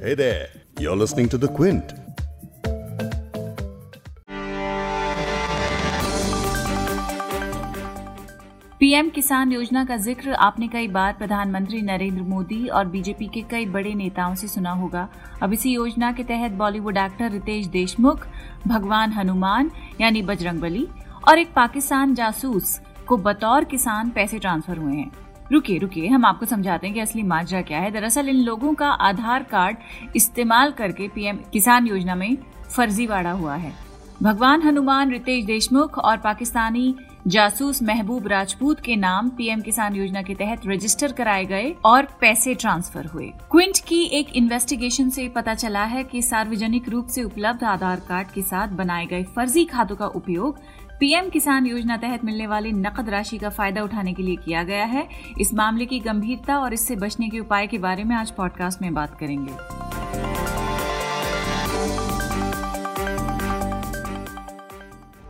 Hey there, you're listening to The Quint. PM Kisan योजना का ज़िक्र आपने कई बार प्रधानमंत्री नरेंद्र मोदी और बीजेपी के कई बड़े नेताओं से सुना होगा अब इसी योजना के तहत बॉलीवुड एक्टर रितेश देशमुख भगवान हनुमान यानी बजरंगबली और एक पाकिस्तान जासूस को बतौर किसान पैसे ट्रांसफ़र हुए हैं रुकिए रुकिए, हम आपको समझाते हैं कि असली माजरा क्या है। दरअसल इन लोगों का आधार कार्ड इस्तेमाल करके पीएम किसान योजना में फर्जीवाड़ा हुआ है। भगवान हनुमान, रितेश देशमुख और पाकिस्तानी जासूस महबूब राजपूत के नाम पीएम किसान योजना के तहत रजिस्टर कराए गए और पैसे ट्रांसफ़र हुए। क्विंट की एक इन्वेस्टिगेशन से पता चला है कि सार्वजनिक रूप से उपलब्ध आधार कार्ड के साथ बनाए गए फर्जी खातों का उपयोग पीएम किसान योजना तहत मिलने वाली नकद राशि का फ़ायदा उठाने के लिए किया गया है। इस मामले की गंभीरता और इससे बचने के उपाय के बारे में आज पॉडकास्ट में बात करेंगे।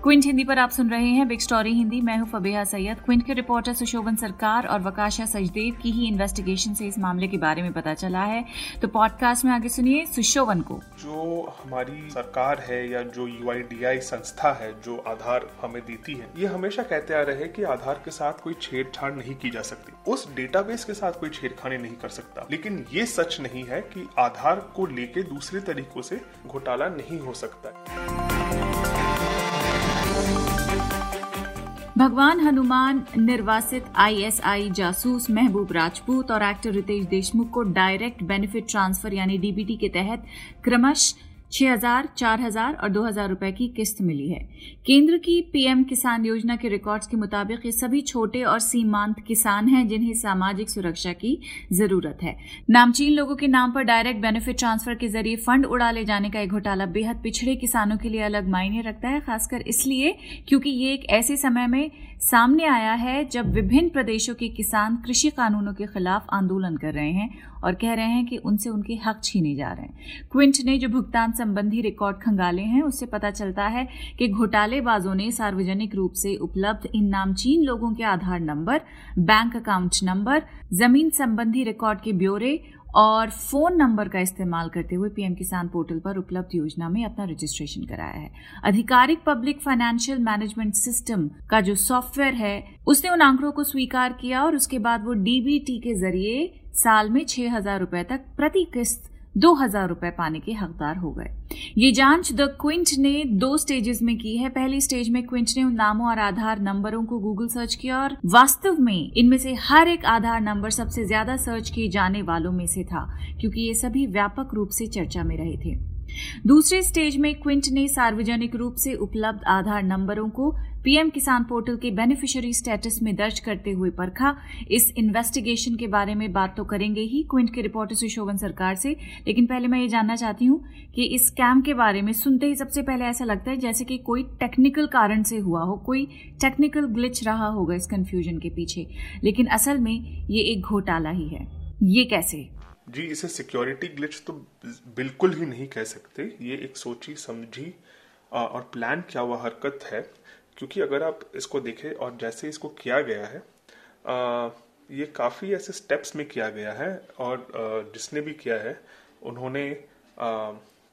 क्विंट हिंदी पर आप सुन रहे हैं बिग स्टोरी हिंदी। मैं हूँ फबेहा सैयद। क्विंट के रिपोर्टर सुशोभन सरकार और वकाशा सचदेव की ही इन्वेस्टिगेशन से इस मामले के बारे में पता चला है। तो पॉडकास्ट में आगे सुनिए सुशोभन को। जो हमारी सरकार है या जो यूआईडीआई संस्था है, जो आधार हमें देती है, ये हमेशा कहते आ रहे हैं कि आधार के साथ कोई छेड़छाड़ नहीं की जा सकती। उस डेटाबेस के साथ कोई छेड़खानी नहीं कर सकता। लेकिन ये सच नहीं है कि आधार को लेके दूसरे तरीकों से घोटाला नहीं हो सकता। भगवान हनुमान, निर्वासित आईएसआई जासूस, महबूब राजपूत और एक्टर रितेश देशमुख को डायरेक्ट बेनिफिट ट्रांसफ़र यानी डीबीटी के तहत क्रमश छह हज़ार, चार हज़ार और दो हज़ार रुपए की किस्त मिली है। केंद्र की पीएम किसान योजना के रिकॉर्ड्स के मुताबिक ये सभी छोटे और सीमांत किसान हैं जिन्हें सामाजिक सुरक्षा की ज़रूरत है। नामचीन लोगों के नाम पर डायरेक्ट बेनिफिट ट्रांसफ़र के ज़रिए फंड उड़ा ले जाने का एक घोटाला बेहद पिछड़े किसानों के लिए अलग मायने रखता है, खासकर इसलिए क्योंकि ये एक ऐसे समय में सामने आया है जब विभिन्न प्रदेशों के किसान कृषि कानूनों के खिलाफ आंदोलन कर रहे हैं और कह रहे हैं कि उनसे उनके हक छीने जा रहे हैं। क्विंट ने जो भुगतान संबंधी रिकॉर्ड खंगाले हैं, उससे पता चलता है कि घोटालेबाजों ने सार्वजनिक रूप से उपलब्ध इन नामचीन लोगों के Aadhaar number, bank account number, ज़मीन संबंधी रिकॉर्ड के ब्यौरे और फ़ोन नंबर का इस्तेमाल करते हुए पीएम किसान पोर्टल पर उपलब्ध योजना में अपना रजिस्ट्रेशन कराया है। आधिकारिक पब्लिक फाइनेंशियल मैनेजमेंट सिस्टम का जो सॉफ्टवेयर है, उसने उन आंकड़ों को स्वीकार किया और उसके बाद वो डीबीटी के ज़रिए साल में छह हज़ार रुपए तक प्रति किस्त दो हज़ार रुपए पाने के हकदार हो गए। ये जाँच द क्विंट ने दो स्टेजेस में की है। पहली स्टेज में क्विंट ने उन नामों और आधार नंबरों को गूगल सर्च किया और वास्तव में इनमें से हर एक आधार नंबर सबसे ज़्यादा सर्च किए जाने वालों में से था, क्योंकि ये सभी व्यापक रूप से चर्चा में रहे थे। दूसरे स्टेज में क्विंट ने सार्वजनिक रूप से उपलब्ध आधार नंबरों को पीएम किसान पोर्टल के बेनिफिशियरी स्टेटस में दर्ज करते हुए परखा। इस इन्वेस्टिगेशन के बारे में बात तो करेंगे ही। क्विंट के रिपोर्टर सुशोभन सरकार से। लेकिन पहले मैं ये जानना चाहती हूँ कि इस स्कैम के बारे में सुनते ही सबसे पहले ऐसा लगता है जैसे कि कोई टेक्निकल कारण से हुआ हो, कोई टेक्निकल ग्लिच रहा होगा इस कन्फ्यूज़न के पीछे। लेकिन असल में ये एक घोटाला ही है। ये कैसे? जी, इसे सिक्योरिटी ग्लिच तो बिल्कुल ही नहीं कह सकते। ये एक सोची, समझी और प्लान किया हुआ, हरकत है। क्योंकि अगर आप इसको देखें और जैसे इसको किया गया है आ, ये काफ़ी ऐसे स्टेप्स में किया गया है और आ, जिसने भी किया है उन्होंने आ,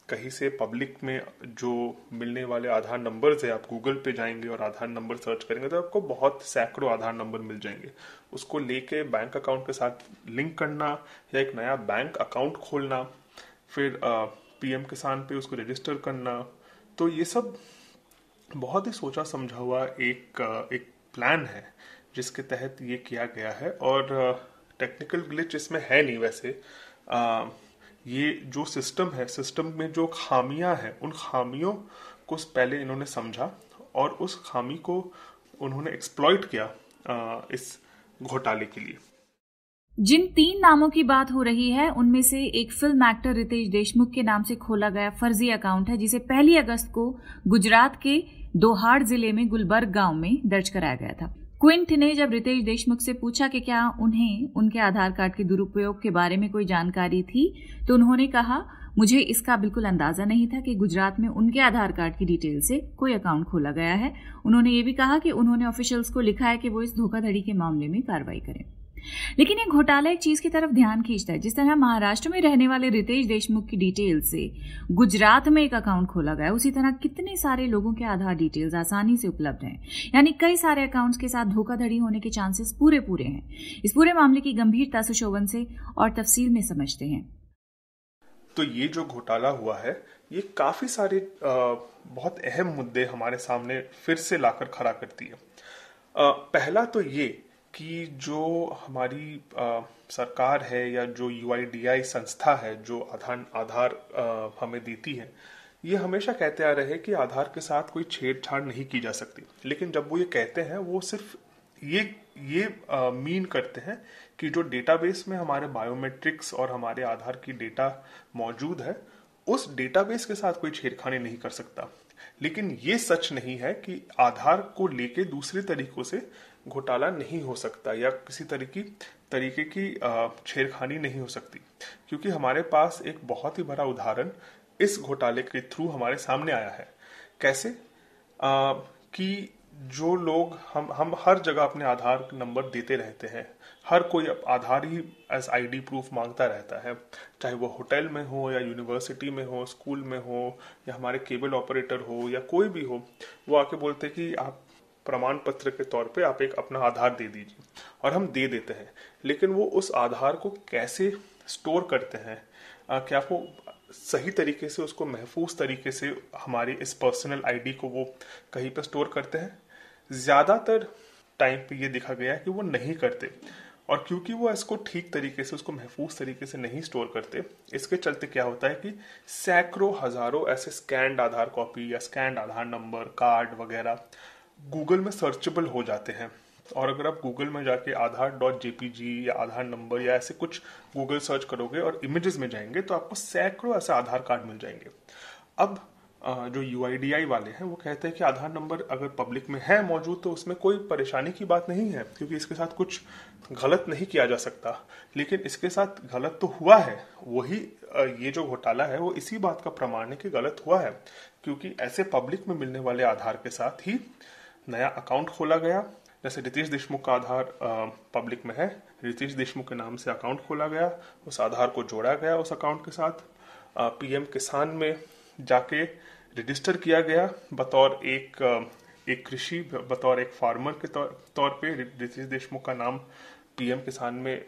कहीं से पब्लिक में जो मिलने वाले आधार नंबर्स है आप गूगल पे जाएँगे और आधार नंबर सर्च करेंगे तो आपको बहुत सैकड़ों आधार नंबर मिल जाएँगे। उसको लेके बैंक अकाउंट के साथ लिंक करना या एक नया बैंक अकाउंट खोलना फिर पीएम किसान पे उसको रजिस्टर करना तो ये सब बहुत ही सोचा समझा हुआ एक एक प्लान है जिसके तहत ये किया गया है। और टेक्निकल ग्लिच इसमें है नहीं वैसे। आ, ये जो सिस्टम है सिस्टम में जो खामियाँ हैं उन खामियों को पहले इन्होंने समझा और उस खामी को उन्होंने एक्सप्लॉइट किया आ, इस घोटाले के लिए। जिन तीन नामों की बात हो रही है, उनमें से एक फ़िल्म एक्टर रितेश देशमुख के नाम से खोला गया फर्जी अकाउंट है, जिसे पहली अगस्त को गुजरात के दोहाड़ ज़िले में गुलबर्ग गाँव में दर्ज कराया गया था। क्विंट ने जब रितेश देशमुख से पूछा कि क्या उन्हें उनके आधार कार्ड के दुरुपयोग के बारे में कोई जानकारी थी तो उन्होंने कहा, मुझे इसका बिल्कुल अंदाज़ा नहीं था कि गुजरात में उनके आधार कार्ड की डिटेल से कोई अकाउंट खोला गया है। उन्होंने ये भी कहा कि उन्होंने ऑफिशियल्स को लिखा है कि वो इस धोखाधड़ी के मामले में कार्रवाई करें। लेकिन ये घोटाला एक चीज़ की तरफ़ ध्यान खींचता है। जिस तरह महाराष्ट्र में रहने वाले रितेश देशमुख की डिटेल से गुजरात में एक अकाउंट खोला गया उसी तरह कितने सारे लोगों के आधार डिटेल्स आसानी से उपलब्ध हैं। यानी कई सारे अकाउंट्स के साथ धोखाधड़ी होने के चांसेस पूरे पूरे हैं। इस पूरे मामले की गंभीरता से शोभन से और तफसील में समझते हैं। तो ये जो घोटाला हुआ है, ये काफ़ी सारे बहुत अहम मुद्दे हमारे सामने फिर से लाकर खड़ा करती है। पहला तो ये कि जो हमारी आ, सरकार है या जो यूआईडीआई संस्था है जो आधार आधार हमें देती है ये हमेशा कहते आ रहे हैं कि आधार के साथ कोई छेड़छाड़ नहीं की जा सकती। लेकिन जब वो ये कहते हैं वो सिर्फ़ ये ये मीन करते हैं कि जो डेटाबेस में हमारे बायोमेट्रिक्स और हमारे आधार की डेटा मौजूद है उस डेटाबेस के साथ कोई छेड़खानी नहीं कर सकता। लेकिन ये सच नहीं है कि आधार को लेके दूसरे तरीकों से घोटाला नहीं हो सकता या किसी तरीके तरीके की छेड़खानी नहीं हो सकती। क्योंकि हमारे पास एक बहुत ही बड़ा उदाहरण इस घोटाले के थ्रू हमारे सामने आया है। कैसे? आ, कि जो लोग हम हम हर जगह अपने आधार नंबर देते रहते हैं। हर कोई आधार ही एज आईडी प्रूफ माँगता रहता है। चाहे वो होटल में हो या यूनिवर्सिटी में हो, स्कूल में हो, या हमारे केबल ऑपरेटर हो, या कोई भी हो, वो आके बोलते हैं कि आप प्रमाण पत्र के तौर पे आप एक अपना आधार दे दीजिए और हम दे देते हैं। लेकिन वो उस आधार को कैसे स्टोर करते हैं? क्या वो सही तरीके से उसको महफूज तरीके से हमारी इस पर्सनल आईडी को वो कहीं पर स्टोर करते हैं? ज़्यादातर टाइम पे ये देखा गया है कि वो नहीं करते। और क्योंकि वो इसको ठीक तरीके से, उसको महफूज तरीके से नहीं स्टोर करते, इसके चलते क्या होता है कि सैकड़ों, हज़ारों ऐसे स्कैंड आधार कॉपी या स्कैंड आधार नंबर कार्ड वगैरह गूगल में सर्चेबल हो जाते हैं। और अगर आप गूगल में जाके आधार डॉट जेपीजी या आधार नंबर या ऐसे कुछ गूगल सर्च करोगे और इमेजेस में जाएँगे तो आपको सैकड़ों ऐसे आधार कार्ड मिल जाएँगे। अब जो यू वाले हैं, वो कहते हैं कि आधार नंबर अगर पब्लिक में है मौजूद तो उसमें कोई परेशानी की बात नहीं है, क्योंकि इसके साथ कुछ गलत नहीं किया जा सकता। लेकिन इसके साथ गलत तो हुआ है, वही ये जो घोटाला है, वो इसी बात का प्रमाण है कि गलत हुआ है, क्योंकि ऐसे पब्लिक में मिलने वाले आधार के साथ ही नया अकाउंट खोला गया। जैसे रितेश देशमुख का आधार पब्लिक में है, रितेश देशमुख के नाम से अकाउंट खोला गया, उस आधार को जोड़ा गया उस अकाउंट के साथ। पीएम किसान में जाके रजिस्टर किया गया बतौर एक एक कृषि, बतौर एक फार्मर के तौर पे। रितेश देशमुख का नाम पीएम किसान में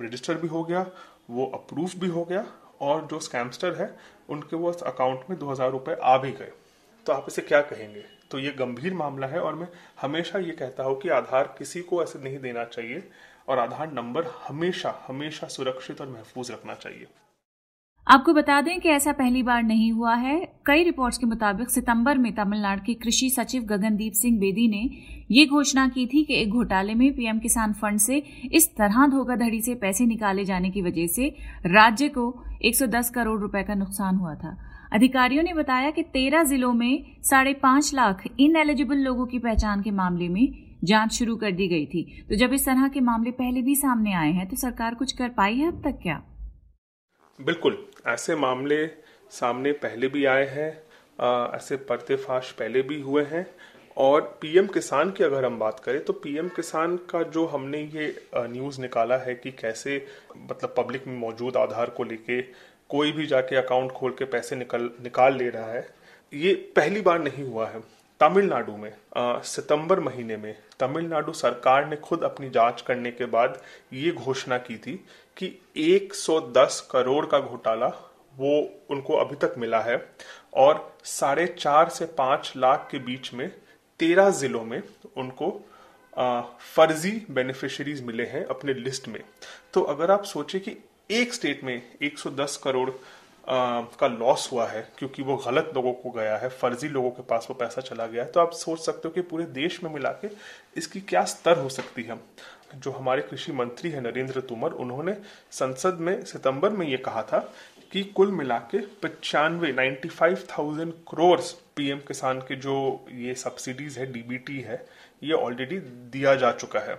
रजिस्टर भी हो गया, वो अप्रूव भी हो गया, और जो स्कैमस्टर है, उनके वो अकाउंट में दो हज़ार रुपए आ भी गए। तो आप इसे क्या कहेंगे? तो ये गंभीर मामला है, और मैं हमेशा ये कहता हूँ कि आधार किसी को ऐसे नहीं देना चाहिए, और आधार नंबर हमेशा हमेशा सुरक्षित और महफूज रखना चाहिए। आपको बता दें कि ऐसा पहली बार नहीं हुआ है। कई रिपोर्ट्स के मुताबिक सितंबर में तमिलनाडु के कृषि सचिव गगनदीप सिंह बेदी ने ये घोषणा की थी कि एक घोटाले में पीएम किसान फंड से इस तरह धोखाधड़ी से पैसे निकाले जाने की वजह से राज्य को 110 करोड़ रुपए का नुकसान हुआ था। अधिकारियों ने बताया कि तेरह जिलों में साढ़े पाँच लाख इन एलिजिबल लोगों की पहचान के मामले में जाँच शुरू कर दी गई थी। तो जब इस तरह के मामले पहले भी सामने आए हैं तो सरकार कुछ कर पाई है अब तक क्या? बिल्कुल। ऐसे मामले सामने पहले भी आए हैं ऐसे पर्देफाश पहले भी हुए हैं। और पीएम किसान की अगर हम बात करें तो पीएम किसान का जो हमने ये न्यूज़ निकाला है कि कैसे मतलब पब्लिक में मौजूद आधार को लेके कोई भी जाके अकाउंट खोल के पैसे निकल, निकाल ले रहा है, ये पहली बार नहीं हुआ है। तमिलनाडु में सितंबर महीने में तमिलनाडु सरकार ने खुद अपनी जाँच करने के बाद ये घोषणा की थी कि 110 करोड़ का घोटाला वो उनको अभी तक मिला है और साढ़े चार से पाँच लाख के बीच में तेरह जिलों में उनको फर्जी बेनिफिशरीज मिले हैं अपने लिस्ट में। तो अगर आप सोचे कि एक स्टेट में 110 करोड़ आ, का लॉस हुआ है क्योंकि वो गलत लोगों को गया है फर्जी लोगों के पास वो पैसा चला गया है तो आप सोच सकते हो कि पूरे देश में मिला के इसकी क्या स्तर हो सकती है। जो हमारे कृषि मंत्री है नरेंद्र तोमर, उन्होंने संसद में सितंबर में ये कहा था कि कुल मिला के पचानवे ninety five thousand crore PM Kisan के जो ये सब्सिडीज है डीबीटी है, ये ऑलरेडी दिया जा चुका है।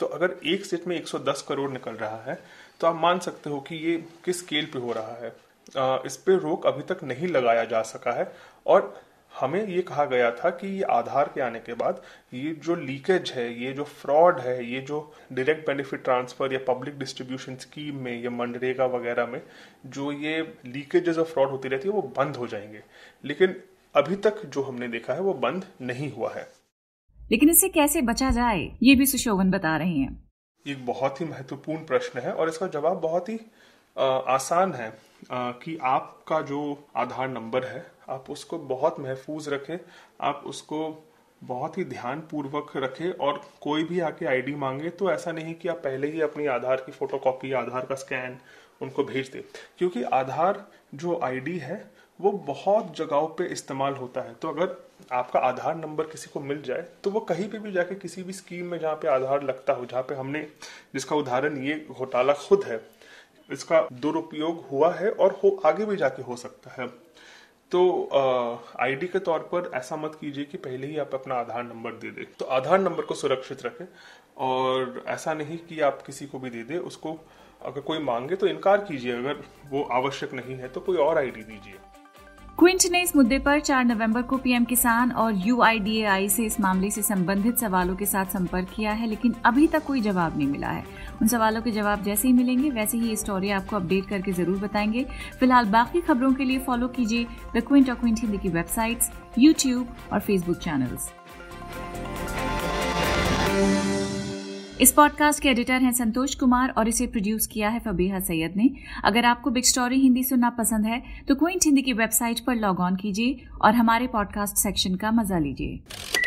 तो अगर एक सेट में 110 करोड़ निकल रहा है तो आप मान सकते हो कि ये किस स्केल पे हो रहा है। इस पे रोक अभी तक नहीं लगाया जा सका है और हमें ये कहा गया था कि ये आधार के आने के बाद ये जो लीकेज है ये जो फ्रॉड है ये जो डायरेक्ट बेनिफिट ट्रांसफ़र या पब्लिक डिस्ट्रीब्यूशन स्कीम में या मनरेगा वगैरह में जो ये लीकेजेस ऑफ़ फ्रॉड होती रहती है वो बंद हो जाएँगे। लेकिन अभी तक जो हमने देखा है वो बंद नहीं हुआ है। लेकिन इससे कैसे बचा जाए ये भी सुशोभन बता रहे हैं। एक बहुत ही महत्वपूर्ण प्रश्न है और इसका जवाब बहुत ही आसान है कि आपका जो आधार नंबर है आप उसको बहुत महफूज रखें, आप उसको बहुत ही ध्यान पूर्वक रखें और कोई भी आके आईडी मांगे तो ऐसा नहीं कि आप पहले ही अपनी आधार की फोटोकॉपी आधार का स्कैन उनको भेज दें। क्योंकि आधार जो आईडी है, वो बहुत जगहों पे इस्तेमाल होता है। तो अगर आपका आधार नंबर किसी को मिल जाए तो वो कहीं पे भी जाके किसी भी स्कीम में जहाँ पे आधार लगता हो, जहाँ पे हमने, जिसका उदाहरण ये घोटाला खुद है, इसका दुरुपयोग हुआ है और हो, आगे भी जाके हो सकता है। तो आईडी के तौर पर ऐसा मत कीजिए कि पहले ही आप अपना आधार नंबर दे दे। तो आधार नंबर को सुरक्षित रखें और ऐसा नहीं कि आप किसी को भी दे दे। उसको अगर कोई मांगे तो इनकार कीजिए, अगर वो आवश्यक नहीं है तो कोई और आईडी दीजिए। क्विंट, ने इस मुद्दे पर 4 नवंबर को पीएम किसान और यूआईडीएआई से इस मामले से संबंधित सवालों के साथ संपर्क किया है, लेकिन अभी तक कोई जवाब नहीं मिला है। उन सवालों के जवाब जैसे ही मिलेंगे, वैसे ही ये स्टोरी आपको अपडेट करके ज़रूर बताएँगे। फ़िलहाल बाकी खबरों के लिए फॉलो कीजिए द क्विंट और क्विंट हिंदी की वेबसाइट्स यूट्यूब और फेसबुक चैनल्स इस पॉडकास्ट के एडिटर हैं संतोष कुमार और इसे प्रोड्यूस किया है फबीहा सैयद ने। अगर आपको बिग स्टोरी हिंदी सुनना पसंद है तो क्विंट हिंदी की वेबसाइट पर लॉग ऑन कीजिए और हमारे पॉडकास्ट सेक्शन का मज़ा लीजिए।